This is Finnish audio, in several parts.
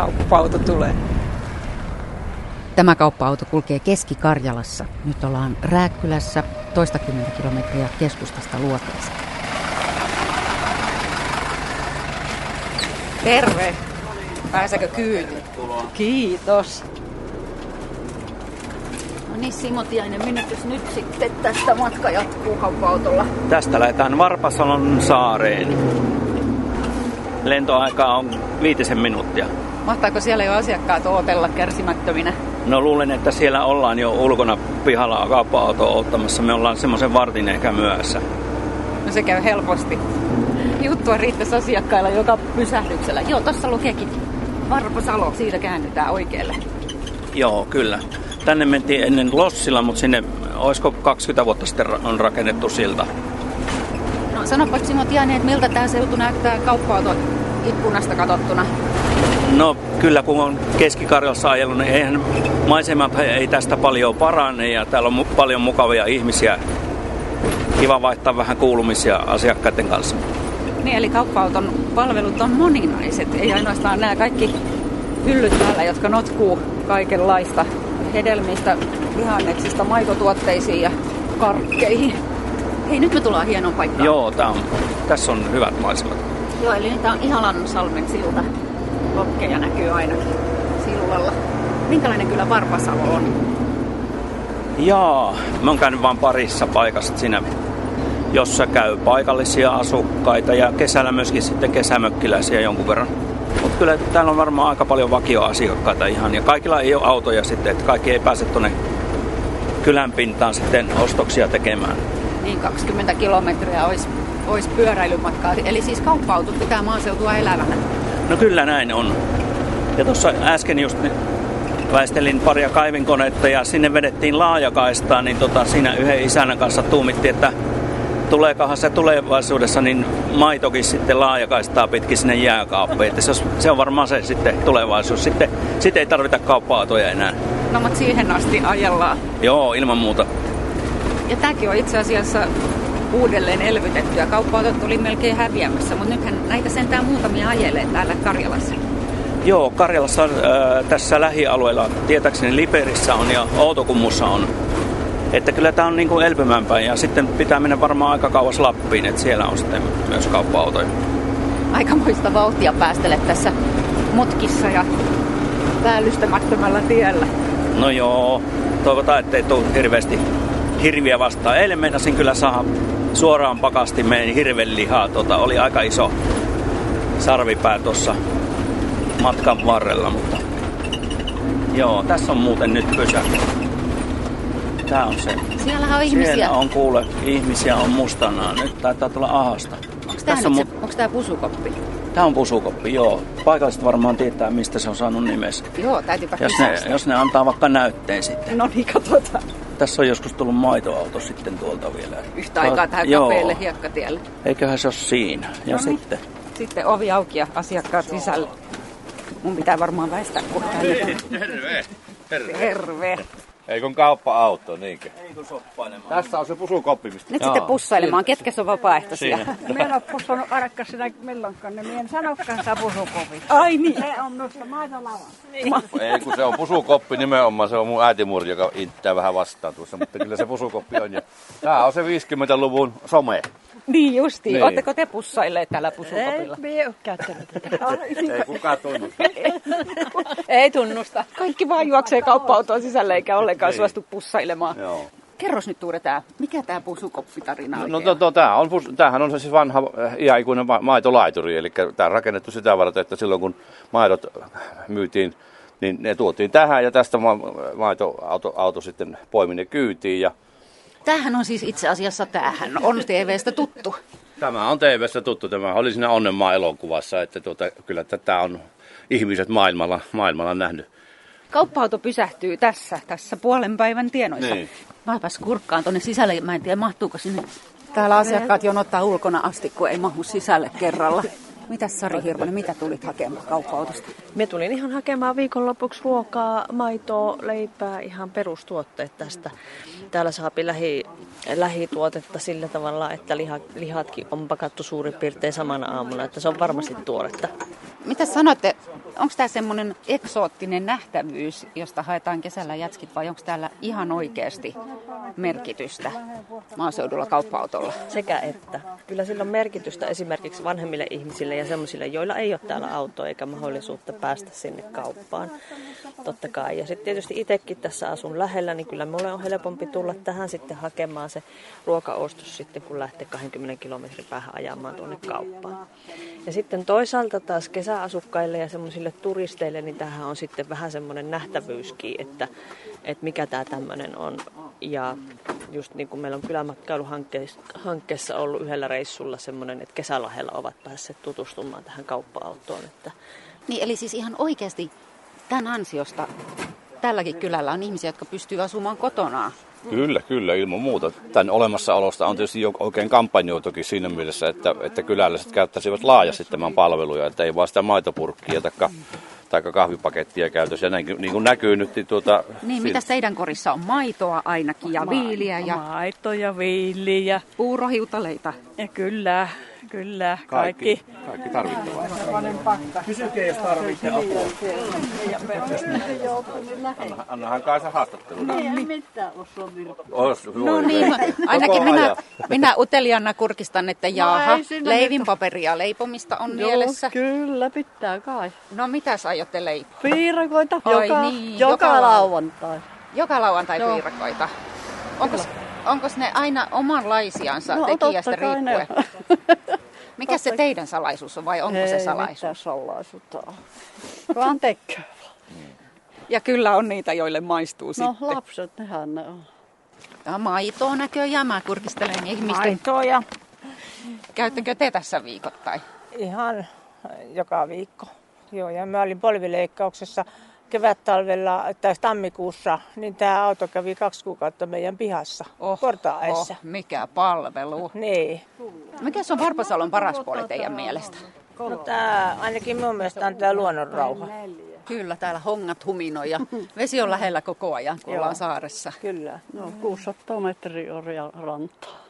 kauppa-auto tulee. Tämä kauppa-auto kulkee Keski-Karjalassa. Nyt ollaan Rääkkylässä toistakymmentä kilometriä keskustasta luoteeseen. Terve. Pääsekö kyytiin? Kiitos. No niin, Simo Tiainen, minnekäs nyt sitten tästä matka jatkuu kauppa-autolla? Tästä lähdetään Varpasalon saareen. Lentoaika on viitisen minuuttia. Mahtaako siellä jo asiakkaat ootella kärsimättöminä? No luulen, että siellä ollaan jo ulkona pihalla kauppa-autoa ottamassa. Me ollaan semmoisen vartin ehkä myöhässä. No se käy helposti. Juttua riittäisi asiakkailla joka pysähdyksellä. Joo, tossa lukeekin Varpasalo. Siitä käännytään oikealle. Joo, kyllä. Tänne mentiin ennen Lossilla, mutta sinne olisiko 20 vuotta sitten on rakennettu silta. No sanopa Simo Tiainen, että miltä tämä seutu näyttää kauppa ikkunasta katsottuna? No kyllä, kun on Keski-Karjalassa ajellut, niin eihän maisemat ei tästä paljon parane ja täällä on mu- paljon mukavia ihmisiä. Kiva vaihtaa vähän kuulumisia asiakkaiden kanssa. Niin, eli kauppa-auton palvelut on moninaiset. Ei ainoastaan nämä kaikki hyllyt täällä, jotka notkuu kaikenlaista hedelmistä, vihanneksista, maitotuotteisiin ja karkkeihin. Hei, nyt me tullaan hienoon paikkaan. Joo, tää on, tässä on hyvät maisemat. Joo, eli tämä on Ihalan salmen silta. Lokkeja näkyy ainakin sillalla. Minkälainen kyllä Varpasalo on? Jaa, mä oon käynyt vain parissa paikassa siinä, jossa käy paikallisia asukkaita ja kesällä myöskin sitten kesämökkiläisiä jonkun verran. Mutta kyllä täällä on varmaan aika paljon vakioasiakkaita ihan ja kaikilla ei ole autoja sitten, että kaikki ei pääse tuonne kylän pintaan sitten ostoksia tekemään. Niin 20 kilometriä olisi, olisi pyöräilymatkaa. Eli siis kauppa-autot pitää maaseutua elävänä. No kyllä näin on. Ja tuossa äsken just väistelin paria kaivinkoneetta ja sinne vedettiin laajakaistaa, niin tota, siinä yhden isännän kanssa tuumittiin, että tuleekohan se tulevaisuudessa niin maitokin sitten laajakaistaa pitkin sinne jääkaappiin. Että se, on, se on varmaan se sitten tulevaisuus. Sitten, sitten ei tarvita kauppa-autoja enää. No mutta siihen asti ajellaan. Joo, ilman muuta. Ja tämäkin on itse asiassa uudelleen elvytetty ja kauppa-autot oli melkein häviämässä, mutta nythän näitä sentään muutamia ajelee täällä Karjalassa. Joo, Karjalassa äh, tässä lähialueella, tietääkseni Liperissä on ja Outokummussa on. Että kyllä tämä on niin kuin elpymäänpäin ja sitten pitää mennä varmaan aika kauas Lappiin, että siellä on sitten myös kauppa-autoja. Aikamoista vauhtia päästelet tässä mutkissa ja päällystämättömällä tiellä. No joo, toivotaan, ettei tule hirveästi hirviä vastaan. Eilen meinasin kyllä saada suoraan pakastimeen hirven lihaa. Tota, oli aika iso sarvipää tuossa matkan varrella, mutta joo, tässä on muuten nyt pysähty. Tää on se. Siellähän on ihmisiä. Siellä on kuule, ihmisiä on mustanaan. Nyt taitaa tulla ahasta. Onko tämä, on, se, onko tämä pusukoppi? Tää on pusukoppi, joo. Paikalliset varmaan tietää, mistä se on saanut nimensä. Joo, täytyypä Jos ne, jos ne antaa vaikka näytteen sitten. No niin, katsotaan. Tässä on joskus tullut maitoauto sitten tuolta vielä. Yhtä aikaa tähän Joo. kapealle hiekkatielle. Eiköhän se ole siinä. Ja No niin. sitten. Sitten ovi auki ja asiakkaat sisälle. Mun pitää varmaan väistää, kun tänne Terve. Terve. Terve. Ei kun kauppa-auto, niinkö? Ei kun soppailemaan. Tässä on se pusukoppi, mistä... Nyt sitten pussailemaan, ketkä on vapaaehtoisia. Siinä. Minä en ole pussannut ainakaan sitä milloinkaan, niin minä en sanokaan sitä pusukopista. Ai niin. Se on minusta maitolava. Ei kun se on pusukoppi nimenomaan, se on mun äitimurri, joka inttää vähän vastaan tuossa, mutta kyllä se pusukoppi on. Ja tää on se 50-luvun some. Niin justiin. Niin. Oletteko te pussailleet tällä Ei, pusukopilla? minä ole käyttänyt tätä. Ei kukaan tunnusta. Ei tunnusta. Kaikki vaan juoksee kauppa sisälle eikä ollenkaan Niin. suostu pussailemaan. Joo. Kerros nyt Tuure tää, mikä tää pusukoppitarina No, oikein no on? to, tää on, pus- tämähän on siis vanha äh, iäikuinen ma- maitolaituri, eli tämä on rakennettu sitä varten, että silloin kun maidot myytiin, niin ne tuotiin tähän ja tästä ma- maitoauto auto sitten poimi ne kyytiin ja Tämähän on siis itse asiassa, tämähän on TVstä tuttu. Tämä on TVstä tuttu, tämä oli siinä Onnenmaa elokuvassa, että tuota, kyllä tätä on ihmiset maailmalla, maailmalla nähnyt. Kauppa-auto pysähtyy tässä, tässä puolen päivän tienoissa. Niin. Mäpäs kurkkaan tuonne sisälle, mä en tiedä mahtuuko sinne. Täällä asiakkaat jonottaa ulkona asti, kun ei mahdu sisälle kerralla. Mitäs Sari Hirvonen, mitä tulit hakemaan kauppa-autosta? Me tulin ihan hakemaan viikonlopuksi ruokaa, maitoa, leipää, ihan perustuotteet tästä. Täällä saapi lähi, lähituotetta sillä tavalla, että liha, lihatkin on pakattu suurin piirtein samana aamuna, että se on varmasti tuoretta. Mitä sanoitte, onko tämä semmoinen eksoottinen nähtävyys, josta haetaan kesällä jätskit, vai onko täällä ihan oikeasti merkitystä maaseudulla kauppa-autolla? Sekä että. Kyllä sillä on merkitystä esimerkiksi vanhemmille ihmisille ja sellaisille, joilla ei ole täällä autoa eikä mahdollisuutta päästä sinne kauppaan. Totta kai. Ja sitten tietysti itsekin tässä asun lähellä, niin kyllä mulle on helpompi tulla tähän sitten hakemaan se ruokaostos sitten, kun lähtee 20 kilometrin päähän ajamaan tuonne kauppaan. Ja sitten toisaalta taas kesäasukkaille ja semmoisille turisteille, niin tähän on sitten vähän semmoinen nähtävyyskin, että, että mikä tämä tämmöinen on. Ja just niin kuin meillä on kylämatkailuhankkeessa ollut yhdellä reissulla semmoinen, että kesälahella ovat päässeet tutustumaan tähän kauppa-autoon. Että Niin, eli siis ihan oikeasti tämän ansiosta tälläkin kylällä on ihmisiä, jotka pystyvät asumaan kotonaan. Kyllä, kyllä, ilman muuta. Tämän olemassaolosta on tietysti jo oikein kampanjoitukin siinä mielessä, että, että kyläläiset käyttäisivät laajasti tämän palveluja, että ei vaan sitä maitopurkkia tai, tai kahvipakettia käytössä. Ja näin, niin kuin näkyy nyt, niin tuota... Niin, mitä teidän korissa on? Maitoa ainakin ja viiliä ja Maito ja viili ja, puurohiutaleita. ja kyllä, kyllä, kaikki. Kaikki tarvittavaa. Kysykää, jos tarvitsee apua. Annahan Kaisa haastattelun. Ei mitään osaa virtaa. No niin, ainakin minä, minä uteliaana kurkistan, että jaaha, ei siinä leivinpaperia leipomista on mielessä. kyllä, pitää kai. No mitäs aiotte leipoa? Piirakoita Ai joka, niin, joka, joka lauantai. Joka lauantai Joo. piirakoita. Onkos, onkos ne aina omanlaisiansa No, tekijästä totta ne riippuen? Mikä se teidän salaisuus on vai onko se Ei salaisuus? mitään salaisuutta ole. Vaan tekee. Ja kyllä on niitä, joille maistuu No sitten. lapset, nehän ne on. Ja maitoa näköjään. Mä kurkistelen ihmisten. Maitoa ja Käyttekö te tässä viikoittain? ihan joka viikko. Joo, ja mä olin polvileikkauksessa kevät-talvella tai tammikuussa, niin tämä auto kävi kaksi kuukautta meidän pihassa, oh, portaessa. oh, mikä palvelu. Niin. Mikä se on Varpasalon paras puoli teidän mielestä? No tää, ainakin mun mielestä on tämä luonnonrauha. Kyllä, täällä hongat huminoi ja vesi on lähellä koko ajan, kun Joo. ollaan saaressa. Kyllä. No 600 metriä orja rantaa.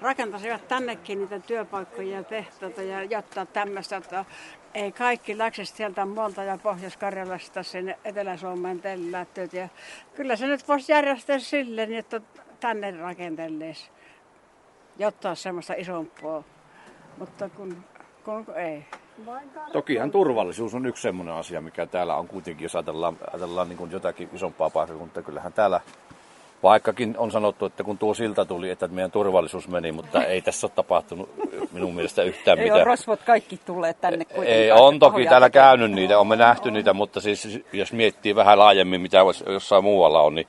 rakentaisivat tännekin niitä työpaikkoja ja tehtaita ja jotta tämmöistä, että ei kaikki läksisi sieltä Molta ja Pohjois-Karjalasta sinne Etelä-Suomeen tellättyt. Ja kyllä se nyt voisi järjestää silleen, että tänne rakentelisi, jotta semmoista isompaa. Mutta kun, kun ei. Tokihan turvallisuus on yksi semmoinen asia, mikä täällä on kuitenkin, jos ajatellaan, ajatellaan niin kuin jotakin isompaa paikkakuntaa. Kyllähän täällä, vaikkakin on sanottu, että kun tuo silta tuli, että meidän turvallisuus meni, mutta ei tässä ole tapahtunut minun mielestä yhtään Ei mitään. ole rosvot kaikki tulleet tänne kuitenkaan. Ei, on toki täällä käynyt niitä, on me nähty niitä, mutta siis jos miettii vähän laajemmin, mitä jossain muualla on, niin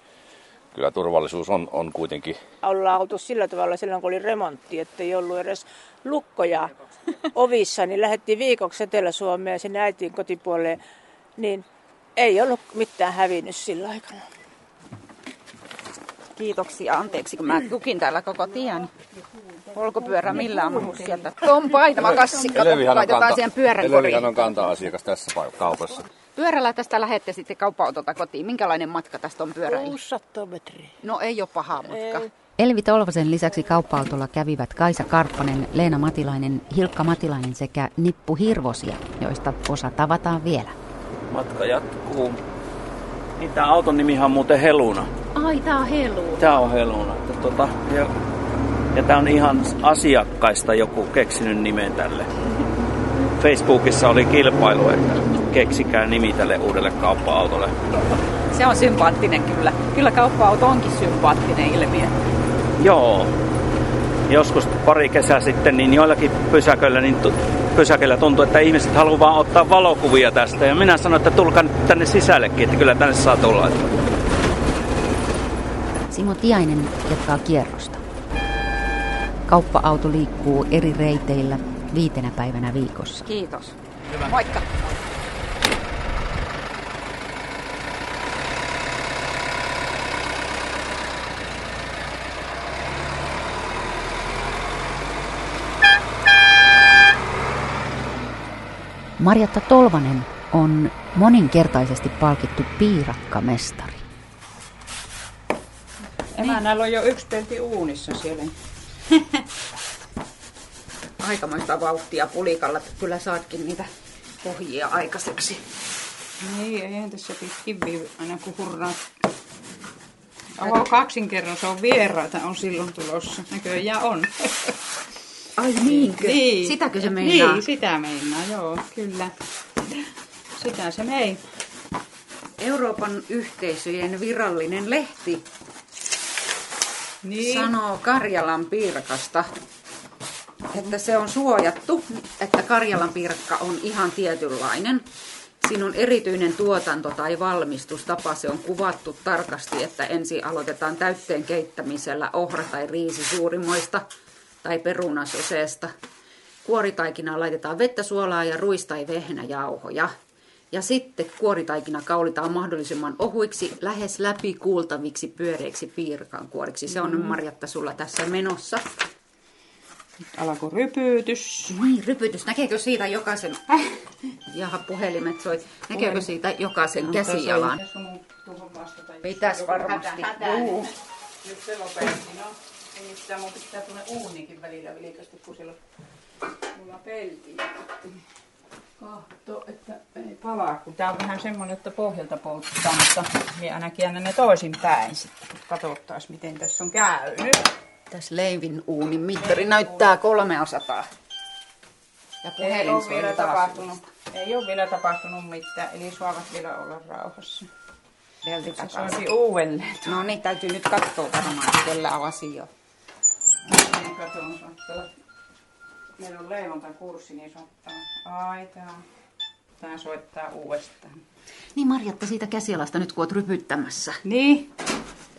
kyllä turvallisuus on, on kuitenkin Ollaan oltu sillä tavalla silloin, kun oli remontti, että ei ollut edes lukkoja ovissa, niin lähdettiin viikoksi Etelä-Suomeen sinne äitiin kotipuolelle, niin ei ollut mitään hävinnyt sillä aikana. Kiitoksia, anteeksi, kun mä kukin täällä koko tien. Polkupyörä millään mahu sieltä. Tuon painava kassi, laitetaan siihen pyörän Elevihan on kanta-asiakas tässä kaupassa. Pyörällä tästä lähette sitten kauppa-autolta kotiin. Minkälainen matka tästä on pyörällä? 600 metriä. No ei ole paha matka. Elvi Tolvasen lisäksi kauppa-autolla kävivät Kaisa Karppanen, Leena Matilainen, Hilkka Matilainen sekä Nippu Hirvosia, joista osa tavataan vielä. Matka jatkuu. Niin tää auton nimihan on muuten Heluna. Ai, tää on helu. Tää on Heluna. Tota, ja, ja tää on ihan asiakkaista joku keksinyt nimen tälle. Facebookissa oli kilpailu, että keksikää nimi tälle uudelle kauppa-autolle. Se on sympaattinen kyllä. Kyllä kauppa-auto onkin sympaattinen ilmiö. Joo. Joskus pari kesää sitten, niin joillakin pysäköillä, niin tu- pysäköillä tuntui, että ihmiset haluaa vaan ottaa valokuvia tästä. Ja minä sanoin, että tulkaa tänne sisällekin, että kyllä tänne saa tulla. Simo Tiainen jatkaa kierrosta. Kauppa-auto liikkuu eri reiteillä viitenä päivänä viikossa. Kiitos. Moikka. Marjatta Tolvanen on moninkertaisesti palkittu piirakkamestari. Emännällä on jo yksi pelti uunissa siellä. Aikamoista vauhtia pulikalla. Kyllä saatkin niitä pohjia aikaiseksi. Niin, eihän tässä pitkin vii aina kun hurraa. Oho, kaksinkerros on vieraita on silloin tulossa. Näköjään on. Ai niinkö? Niin. Sitäkö se meinaa? Niin, sitä meinaa, joo, kyllä. Sitä se mei. Euroopan yhteisöjen virallinen lehti Niin. sanoo Karjalan piirakasta, että se on suojattu, että Karjalan piirakka on ihan tietynlainen. Siinä on erityinen tuotanto tai valmistustapa. Se on kuvattu tarkasti, että ensin aloitetaan täytteen keittämisellä ohra- tai riisisuurimoista tai perunasoseesta. Kuoritaikinaan laitetaan vettä, suolaa ja ruis- tai vehnäjauhoja. Ja sitten kuoritaikina kaulitaan mahdollisimman ohuiksi, lähes läpi kuultaviksi pyöreiksi piirakan kuoriksi. Se on mm. Marjatta sulla tässä menossa. Alkoi rypytys. Niin, rypytys. Näkeekö siitä jokaisen... Jaha, puhelimet soi. Näkeekö siitä jokaisen käsijalan? Pitäis varmasti. Juu. Nyt se lopetti, no. Ei mitään, mun pitää tuonne uunikin välillä vilkasti, kun siellä on mulla pelti. Kahto, että ei palaa, kun tää on vähän semmonen, että pohjalta polttaa, mutta minä aina käännän ne toisin päin sitten. Katsottaas, miten tässä on käynyt. Tässä leivin uunin mittari näyttää 300. Ja Ei ole vielä tapahtunut, ei ole vielä tapahtunut mitään, eli saavat vielä olla rauhassa. Velti takaisin. uudelleen. No niin, täytyy nyt katsoa varmaan, kellä on asia. Meillä on leivontakurssi, niin saattaa. Ai, tää, tää soittaa uudestaan. Niin Marjatta siitä käsialasta nyt kun oot rypyttämässä. Niin,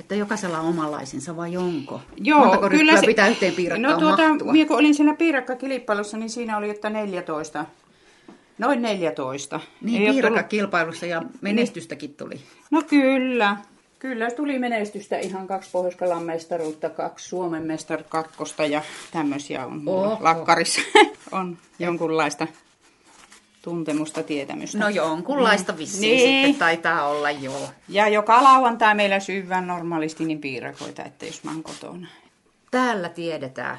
Että jokaisella on omanlaisensa vai onko? Joo, Montako kyllä se- pitää yhteen piirakkaan No tuota, mahtua? minä kun olin siellä piirakkakilpailussa, niin siinä oli, että 14. Noin 14. Niin, piirakkakilpailussa ja menestystäkin tuli. No kyllä. Kyllä tuli menestystä ihan kaksi pohjois mestaruutta, kaksi Suomen mestar kakkosta ja tämmöisiä on Oho. lakkarissa. on jonkunlaista tuntemusta, tietämystä. No jonkunlaista vissiin Niin. sitten taitaa olla joo. Ja joka lauantai meillä syvään normaalisti niin piirakoita, että jos mä oon kotona. Täällä tiedetään,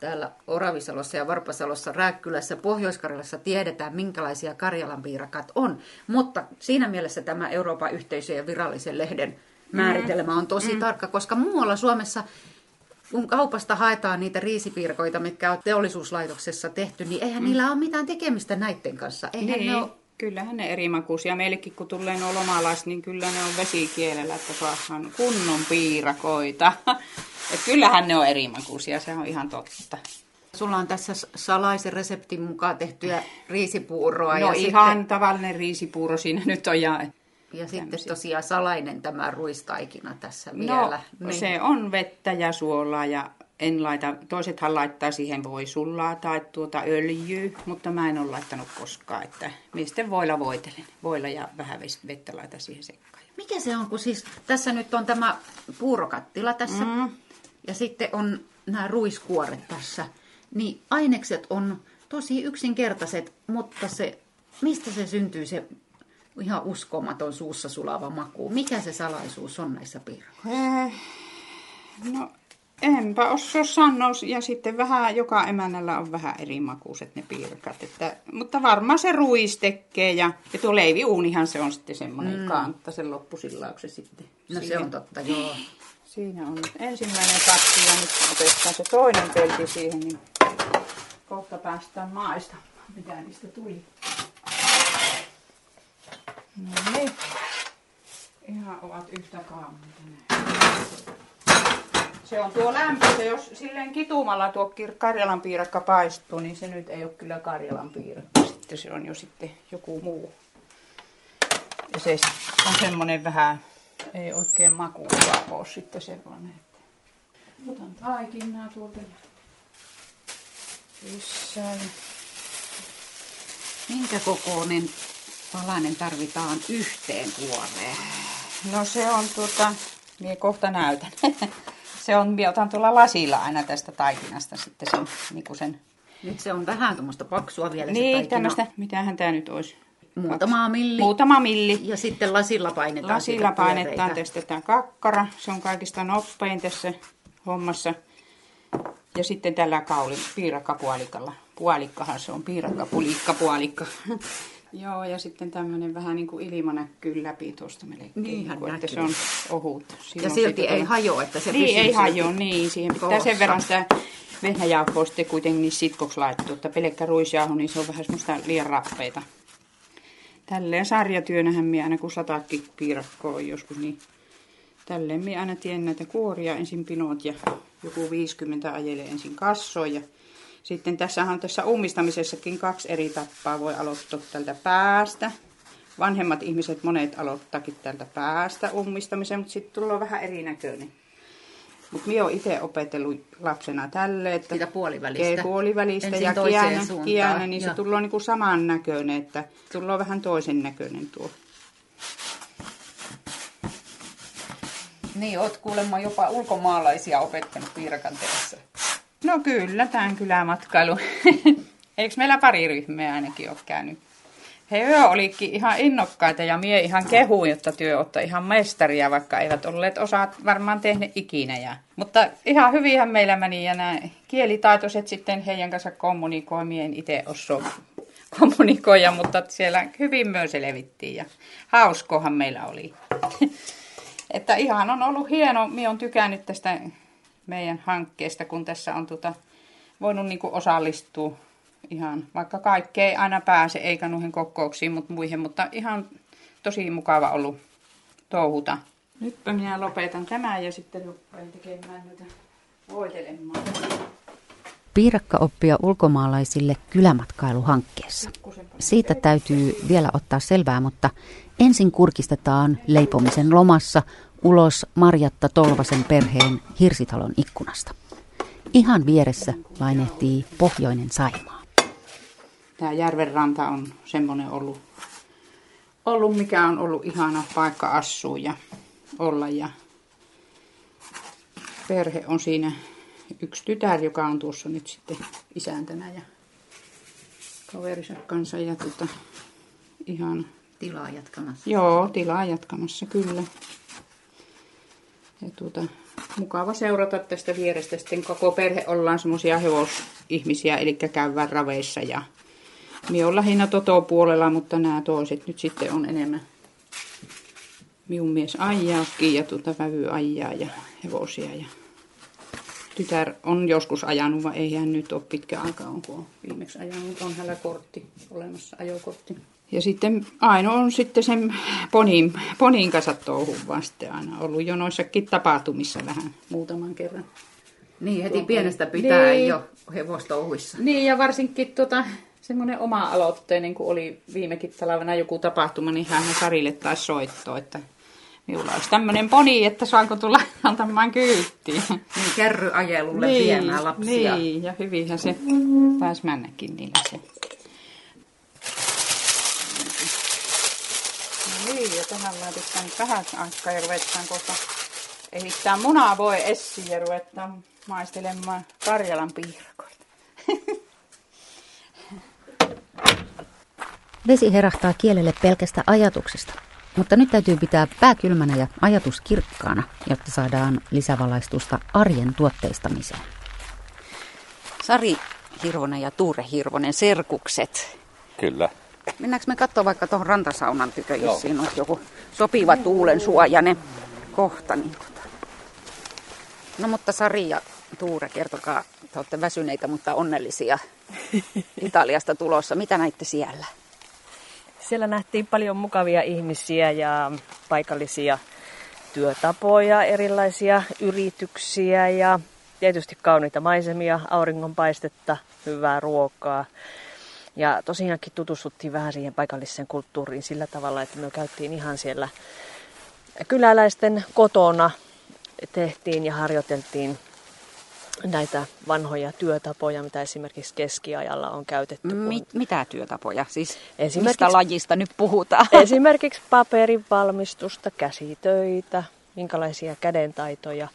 täällä Oravisalossa ja Varpasalossa, Rääkkylässä, Pohjois-Karjalassa tiedetään, minkälaisia Karjalan piirakat on. Mutta siinä mielessä tämä Euroopan yhteisöjen virallisen lehden määritelmä on tosi mm. tarkka, koska muualla Suomessa, kun kaupasta haetaan niitä riisipiirakoita, mitkä on teollisuuslaitoksessa tehty, niin eihän mm. niillä ole mitään tekemistä näiden kanssa. Eihän Niin, ne ole kyllähän ne eri makuisia. Meillekin kun tulee nuo lomalaiset, niin kyllä ne on vesikielellä, että saadaan kunnon piirakoita. Et kyllähän ne on eri makuisia, se on ihan totta. Sulla on tässä salaisen reseptin mukaan tehtyä riisipuuroa. No ja ihan Sitten, tavallinen riisipuuro siinä nyt on. Ja... ja sitten tosiaan salainen tämä ruistaikina tässä No vielä. Niin. se on vettä ja suolaa ja en laita, toisethan laittaa siihen voisullaa tai tuota öljyä, mutta mä en ole laittanut koskaan, että mistä voilla voitelen. Voilla ja vähän vettä laita siihen sekkaan. Mikä se on, kun siis tässä nyt on tämä puurokattila tässä mm. ja sitten on nämä ruiskuoret tässä. Niin ainekset on tosi yksinkertaiset, mutta se, mistä se syntyy se ihan uskomaton suussa sulava maku? Mikä se salaisuus on näissä piirakoissa? Eh, No enpä osaa sanoa. Ja sitten vähän, joka emännällä on vähän eri makuiset ne piirakat. Että, mutta varmaan se ruis tekee. Ja, ja tuo leiviuunihan se on sitten semmoinen mm. kantta, sen loppusillauksen sitten. No se siihen. on totta, joo. Siinä on nyt ensimmäinen katti ja nyt otetaan se toinen pelti siihen, niin kohta päästään maistamaan, mitä niistä tuli. No niin. Ihan ovat yhtä kauniita. Se on tuo lämpö, jos silleen kitumalla tuo Karjalan piirakka paistuu, niin se nyt ei ole kyllä Karjalan piirakka. Sitten se on jo sitten joku muu. Ja se on semmonen vähän, ei oikein makuukaan ole sitten semmoinen. Että... Otan taikinnaa tuolta ja sisään. Minkä kokoinen palanen tarvitaan yhteen kuoreen? No se on tuota, minä kohta näytän. se on, minä otan tuolla lasilla aina tästä taikinasta sitten sen, niin kuin sen Nyt se on vähän tuommoista paksua vielä se Niin, taikina. tämmöistä, mitähän tämä nyt olisi? Muutama milli. Muutama milli. Ja sitten lasilla painetaan Lasilla painetaan tästä tämä kakkara. Se on kaikista nopein tässä hommassa. Ja sitten tällä kauli piirakkapuolikalla. Puolikkahan se on, piirakkapulikka, puolikka. Joo, ja sitten tämmöinen vähän niin kuin ilma näkyy läpi tuosta melkein. Niinhän niin kuin, että se on ohut. Ja Silloin silti ei on- hajoa, että se Niin, ei hajoa, niin. Siihen pitää koossa. sen verran sitä vehnäjauhoa sitten kuitenkin niin sitkoksi laittua, että pelkkä ruisjauho, niin se on vähän semmoista liian rappeita. Tälleen sarjatyönähän minä aina kun satakin piirakkoa joskus, niin tälleen minä aina teen näitä kuoria, ensin pinot ja joku 50 ajelee ensin kassoon ja sitten tässähän on tässä ummistamisessakin kaksi eri tappaa. Voi aloittaa tältä päästä. Vanhemmat ihmiset, monet aloittaakin tältä päästä ummistamisen, mutta sitten tulee vähän erinäköinen. Mutta minä olen itse opetellut lapsena tälle, että Siitä puolivälistä. puolivälistä Ensin ja suuntaan. käännä, niin Joo. se tulee niinku saman näköinen, että tulee vähän toisen näköinen tuo. Niin, oot kuulemma jopa ulkomaalaisia opettanut piirakan teossa. No kyllä, tämän kylämatkailu. Eikö meillä pari ryhmää ainakin ole käynyt? He olikin ihan innokkaita ja mie ihan kehuin, jotta työ ottaa ihan mestaria, vaikka eivät olleet osaat varmaan tehneet ikinä. Ja, mutta ihan hyvinhän meillä meni ja nämä kielitaitoiset sitten heidän kanssa kommunikoi. Mie en itse osaa kommunikoida, mutta siellä hyvin myös selvittiin ja hauskohan meillä oli. Että ihan on ollut hieno, minä on tykännyt tästä meidän hankkeesta, kun tässä on tuota, voinut niin kuin osallistua ihan, vaikka kaikki ei aina pääse, eikä noihin kokouksiin, mutta muihin, mutta ihan tosi mukava ollut touhuta. Nytpä minä lopetan tämän ja sitten rupean tekemään noita voitelemaan. Piirakkaoppia ulkomaalaisille kylämatkailuhankkeessa. Siitä täytyy vielä ottaa selvää, mutta ensin kurkistetaan leipomisen lomassa ulos Marjatta Tolvasen perheen Hirsitalon ikkunasta. Ihan vieressä lainehtii pohjoinen Saimaa. Tämä järvenranta on semmoinen ollut, ollut, mikä on ollut ihana paikka asua ja olla. Ja perhe on siinä yksi tytär, joka on tuossa nyt sitten isäntänä ja kaverinsa kanssa. Ja tota, ihan, Tilaa jatkamassa. joo, tilaa jatkamassa kyllä. Ja tuota, mukava seurata tästä vierestä. Sitten koko perhe ollaan semmoisia hevosihmisiä, eli käydään raveissa ja Minä olen lähinnä Toto-puolella, mutta nämä toiset nyt sitten on enemmän. Minun mies ajaakin ja tuota vävy ajaa ja hevosia. Ja tytär on joskus ajanut, vaan ei hän nyt ole pitkä aika, onko on viimeksi ajanut. On hänellä kortti olemassa, ajokortti. Ja sitten Aino on sitten sen ponin, ponin kanssa touhun vasta aina ollut jo noissakin tapahtumissa vähän muutaman kerran. Niin, heti pienestä pitää Niin. jo hevostouhuissa. Niin, ja varsinkin tota, semmoinen oma-aloitteinen, kun oli viimekin talvena joku tapahtuma, niin hän Sarille taisi soittaa, että minulla olisi tämmöinen poni, että saanko tulla antamaan kyyttiä. Niin, kärryajelulle viemään lapsia. Niin, ja hyvinhän se pääsi mennäkin niillä se. No niin, ja tähän laitetaan vähän aikaa ja ruvetaan kohta ehittää munaa voi essiin ja ruvetaan maistelemaan Karjalan piirakoita. Vesi herahtaa kielelle pelkästä ajatuksesta, mutta nyt täytyy pitää pää kylmänä ja ajatus kirkkaana, jotta saadaan lisävalaistusta arjen tuotteistamiseen. Sari Hirvonen ja Tuure Hirvonen, serkukset. Kyllä. Mennäänkö me katsoa vaikka tuohon rantasaunan tykö, jos siinä on joku sopiva tuulen suojainen kohta. Niin tota. No mutta Sari ja Tuure, kertokaa, te olette väsyneitä, mutta onnellisia Italiasta tulossa. Mitä näitte siellä? Siellä nähtiin paljon mukavia ihmisiä ja paikallisia työtapoja, erilaisia yrityksiä ja tietysti kauniita maisemia, auringonpaistetta, hyvää ruokaa. Ja tosiaankin tutustuttiin vähän siihen paikalliseen kulttuuriin sillä tavalla, että me käytiin ihan siellä kyläläisten kotona, tehtiin ja harjoiteltiin näitä vanhoja työtapoja, mitä esimerkiksi keskiajalla on käytetty. kun- Mi- mitä työtapoja? Siis Esimerkiksi- mistä lajista nyt puhutaan? Esimerkiksi paperin valmistusta, käsitöitä, minkälaisia kädentaitoja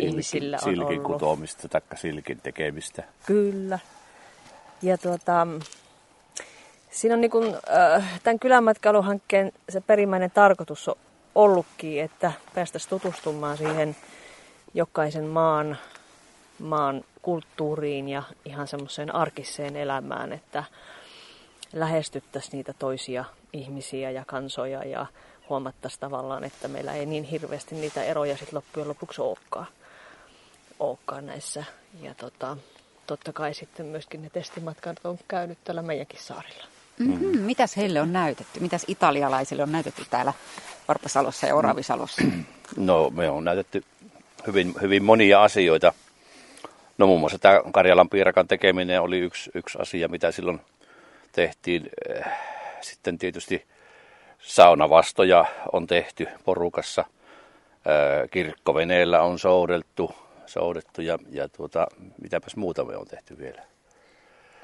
ihmisillä on silkin ollut. kutomista tai silkin tekemistä. Kyllä. Ja tuota, siinä on niin kuin, äh, tämän kylämatkailuhankkeen se perimmäinen tarkoitus on ollutkin, että päästäisiin tutustumaan siihen jokaisen maan, maan kulttuuriin ja ihan semmoiseen arkiseen elämään, että lähestyttäisiin niitä toisia ihmisiä ja kansoja ja huomattaisiin tavallaan, että meillä ei niin hirveästi niitä eroja sitten loppujen lopuksi olekaan, olekaan näissä. Ja tota, totta kai sitten myöskin ne testimatkat on käynyt täällä meidänkin saarilla. Mm-hmm. Mitäs heille on näytetty? Mitäs italialaisille on näytetty täällä Varpasalossa ja Oravisalossa? No me on näytetty hyvin, hyvin monia asioita. No muun muassa tämä Karjalan piirakan tekeminen oli yksi, yksi asia, mitä silloin tehtiin. Eh, sitten tietysti saunavastoja on tehty porukassa. Eh, kirkkoveneellä on soudeltu, soudettu ja, ja tuota, mitäpäs muuta me on tehty vielä.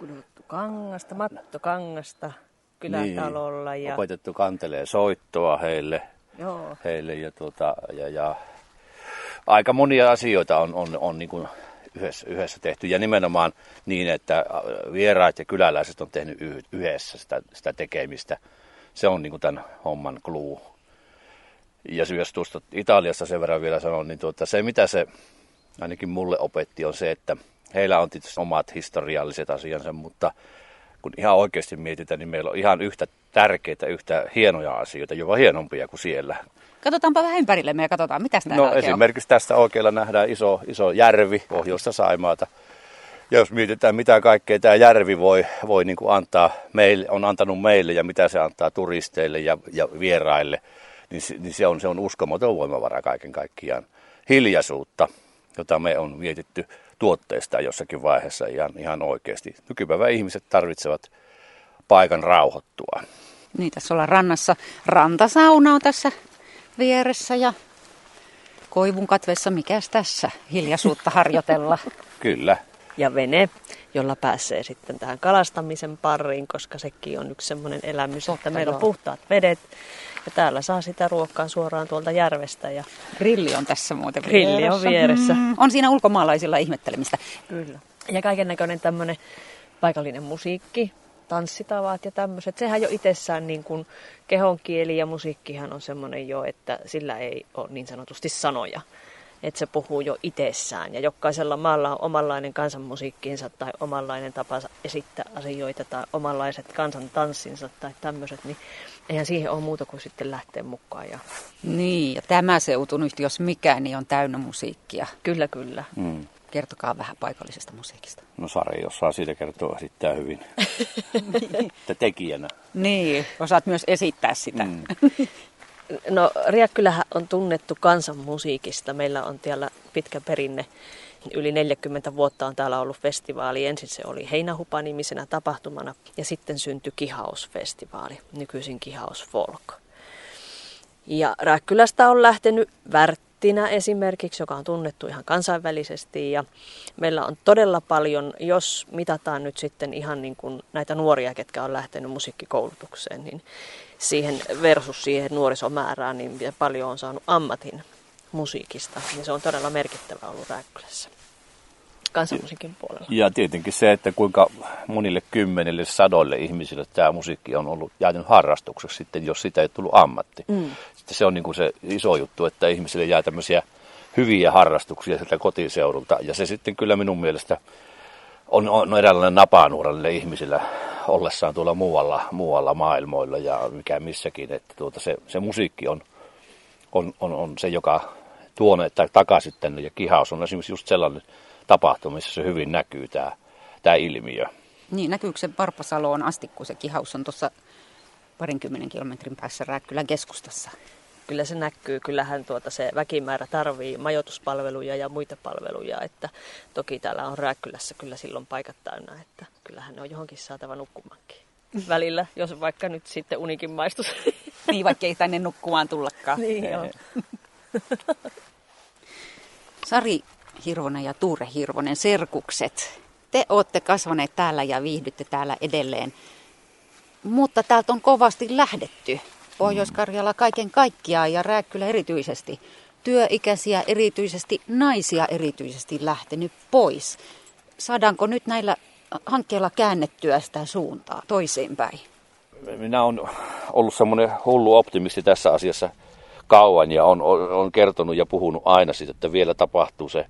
Kudottu kangasta, mattokangasta kylätalolla. Niin, ja... Opetettu kantelee soittoa heille. Joo. heille ja, tuota, ja, ja aika monia asioita on, on, on niin kuin yhdessä, yhdessä tehty. Ja nimenomaan niin, että vieraat ja kyläläiset on tehnyt yhdessä sitä, sitä tekemistä. Se on niin kuin tämän homman kluu. Ja jos tuosta Italiassa sen verran vielä sanon, niin tuota, se mitä se ainakin mulle opetti on se, että heillä on tietysti omat historialliset asiansa, mutta kun ihan oikeasti mietitään, niin meillä on ihan yhtä tärkeitä, yhtä hienoja asioita, jopa hienompia kuin siellä. Katsotaanpa vähän ympärillemme ja katsotaan, mitä täällä No esimerkiksi on. tästä oikealla nähdään iso, iso järvi pohjoista Saimaata. Ja jos mietitään, mitä kaikkea tämä järvi voi, voi niin kuin antaa meille, on antanut meille ja mitä se antaa turisteille ja, ja vieraille, niin, niin se, on, se on uskomaton voimavara kaiken kaikkiaan. Hiljaisuutta, jota me on mietitty tuotteista jossakin vaiheessa ihan, ihan oikeasti. Nykypäivän ihmiset tarvitsevat paikan rauhoittua. Niin, tässä ollaan rannassa. Rantasauna on tässä vieressä ja koivun katveessa, mikäs tässä hiljaisuutta harjoitella. Kyllä. Ja vene, jolla pääsee sitten tähän kalastamisen pariin, koska sekin on yksi semmoinen elämys, Totta että meillä on puhtaat vedet ja täällä saa sitä ruokkaa suoraan tuolta järvestä. Ja grilli on tässä muuten Grilli vieressä. on vieressä. Mm, on siinä ulkomaalaisilla ihmettelemistä. Kyllä. Ja kaiken näköinen tämmöinen paikallinen musiikki, tanssitavat ja tämmöiset. Sehän jo itsessään niin kuin kehonkieli ja musiikkihan on semmoinen jo, että sillä ei ole niin sanotusti sanoja. Että se puhuu jo itsessään ja jokaisella maalla on omanlainen kansanmusiikkiinsa tai omanlainen tapa esittää asioita tai omanlaiset kansantanssinsa tai tämmöiset, niin eihän siihen ole muuta kuin sitten lähteä mukaan. Ja... Niin, ja tämä seutu nyt, jos mikään, niin on täynnä musiikkia. Kyllä, kyllä. Mm. Kertokaa vähän paikallisesta musiikista. No Sari osaa siitä kertoa esittää hyvin. niin. tekijänä. Niin, osaat myös esittää sitä. Mm. no Riakkylähän on tunnettu kansanmusiikista. Meillä on täällä pitkä perinne. Yli 40 vuotta on täällä ollut festivaali. Ensin se oli Heinähupa-nimisenä tapahtumana ja sitten syntyi Kihausfestivaali, nykyisin Kihaus Folk. Ja Rääkkylästä on lähtenyt Värt Tinä esimerkiksi, joka on tunnettu ihan kansainvälisesti ja meillä on todella paljon, jos mitataan nyt sitten ihan niin kuin näitä nuoria, ketkä on lähtenyt musiikkikoulutukseen, niin siihen versus siihen nuorisomäärään, niin paljon on saanut ammatin musiikista, niin se on todella merkittävä ollut Rääkkylässä kansanmusiikin puolella. Ja tietenkin se, että kuinka monille kymmenille, sadoille ihmisille tämä musiikki on ollut jäänyt harrastukseksi sitten, jos sitä ei tullut ammatti. Mm. Sitten se on niin kuin se iso juttu, että ihmisille jää tämmöisiä hyviä harrastuksia sieltä kotiseudulta. Ja se sitten kyllä minun mielestä on, on eräänlainen napanuuralle ihmisillä ollessaan tuolla muualla, muualla maailmoilla ja mikä missäkin. Että tuota se, se musiikki on, on, on, on se, joka tuo ne takaisin tänne. Ja kihaus on esimerkiksi just sellainen tapahtumissa se hyvin näkyy tämä, tämä ilmiö. Niin, näkyykö se Parpasaloon asti, kun se kihaus on tuossa parinkymmenen kilometrin päässä Rääkkylän keskustassa? Kyllä se näkyy. Kyllähän tuota se väkimäärä tarvii majoituspalveluja ja muita palveluja. Että toki täällä on Rääkkylässä kyllä silloin paikat täynnä, että kyllähän ne on johonkin saatava nukkumankin välillä, jos vaikka nyt sitten unikin maistus. Niin, vaikka ei tänne nukkumaan tullakaan. Niin joo. Sari, Hirvonen ja Tuure Hirvonen, serkukset. Te olette kasvaneet täällä ja viihdytte täällä edelleen. Mutta täältä on kovasti lähdetty. Pohjois-Karjala kaiken kaikkiaan ja Rääkkylä erityisesti. Työikäisiä erityisesti, naisia erityisesti lähtenyt pois. Saadaanko nyt näillä hankkeilla käännettyä sitä suuntaa toiseenpäin? Minä olen ollut semmoinen hullu optimisti tässä asiassa kauan ja on, on kertonut ja puhunut aina siitä, että vielä tapahtuu se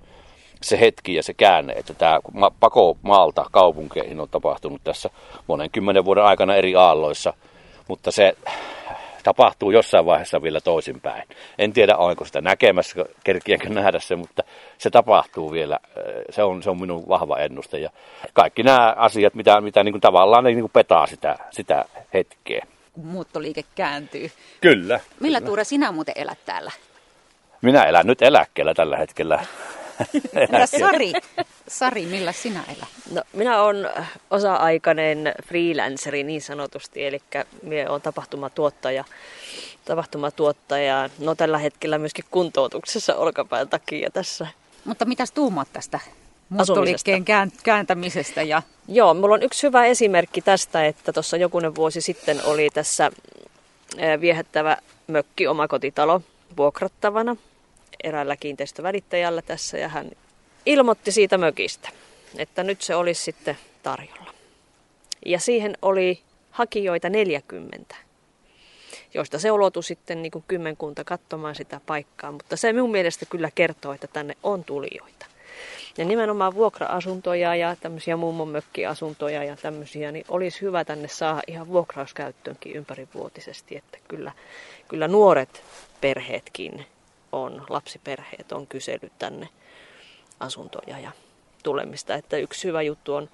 se hetki ja se käänne, että tämä pako maalta kaupunkeihin on tapahtunut tässä monen kymmenen vuoden aikana eri aalloissa, mutta se tapahtuu jossain vaiheessa vielä toisinpäin. En tiedä, onko sitä näkemässä, kerkiänkö nähdä se, mutta se tapahtuu vielä. Se on, se on minun vahva ennuste. Ja kaikki nämä asiat, mitä, mitä niin kuin tavallaan niin kuin petaa sitä, sitä hetkeä. Kun muuttoliike kääntyy. Kyllä. Millä kyllä. Tuure sinä muuten elät täällä? Minä elän nyt eläkkeellä tällä hetkellä. Entä Sari? Sari, millä sinä elät? No, minä olen osa-aikainen freelanceri niin sanotusti, eli minä olen tapahtumatuottaja. Tapahtumatuottaja, no tällä hetkellä myöskin kuntoutuksessa olkapään takia tässä. Mutta mitäs tuumaat tästä muuttoliikkeen kääntämisestä? Ja... Joo, mulla on yksi hyvä esimerkki tästä, että tuossa jokunen vuosi sitten oli tässä viehättävä mökki, omakotitalo, vuokrattavana eräällä kiinteistövälittäjällä tässä ja hän ilmoitti siitä mökistä, että nyt se olisi sitten tarjolla. Ja siihen oli hakijoita 40, joista se ulotui sitten niin kuin kymmenkunta katsomaan sitä paikkaa, mutta se minun mielestä kyllä kertoo, että tänne on tulijoita. Ja nimenomaan vuokra-asuntoja ja tämmöisiä mummonmökkiasuntoja ja tämmöisiä, niin olisi hyvä tänne saada ihan vuokrauskäyttöönkin ympärivuotisesti, että kyllä, kyllä nuoret perheetkin on, lapsiperheet on kysellyt tänne asuntoja ja tulemista. Että yksi hyvä juttu on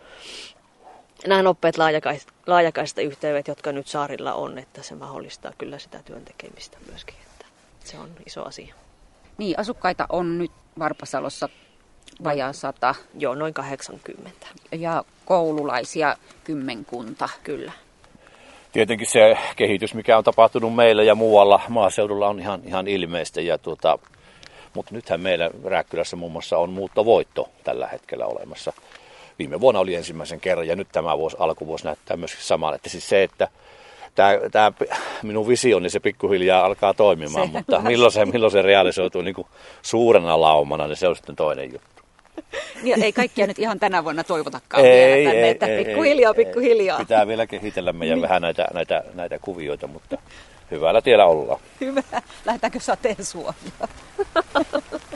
nämä nopeat laajakaista, laajakaista yhteydet, jotka nyt saarilla on, että se mahdollistaa kyllä sitä työntekemistä myöskin. Että se on iso asia. Niin, asukkaita on nyt Varpasalossa vajaa sata. Joo, noin 80. Ja koululaisia kymmenkunta. Kyllä tietenkin se kehitys, mikä on tapahtunut meillä ja muualla maaseudulla on ihan, ihan ilmeistä. Ja tuota, mutta nythän meillä Rääkkylässä muun muassa on muuttovoitto tällä hetkellä olemassa. Viime vuonna oli ensimmäisen kerran ja nyt tämä vuosi, alkuvuosi näyttää myös samaan. Että siis se, että tämä, tämä minun visioni se pikkuhiljaa alkaa toimimaan, se, mutta milloin se, milloin se realisoituu niin kuin suurena laumana, niin se on sitten toinen juttu. Niin, ei kaikkia nyt ihan tänä vuonna toivotakaan ei, vielä tänne, ei, että pikkuhiljaa, pikkuhiljaa. Pitää vielä kehitellä meidän niin. vähän näitä, näitä, näitä kuvioita, mutta hyvällä tiellä ollaan. Hyvä. Lähdetäänkö sateen Suomia?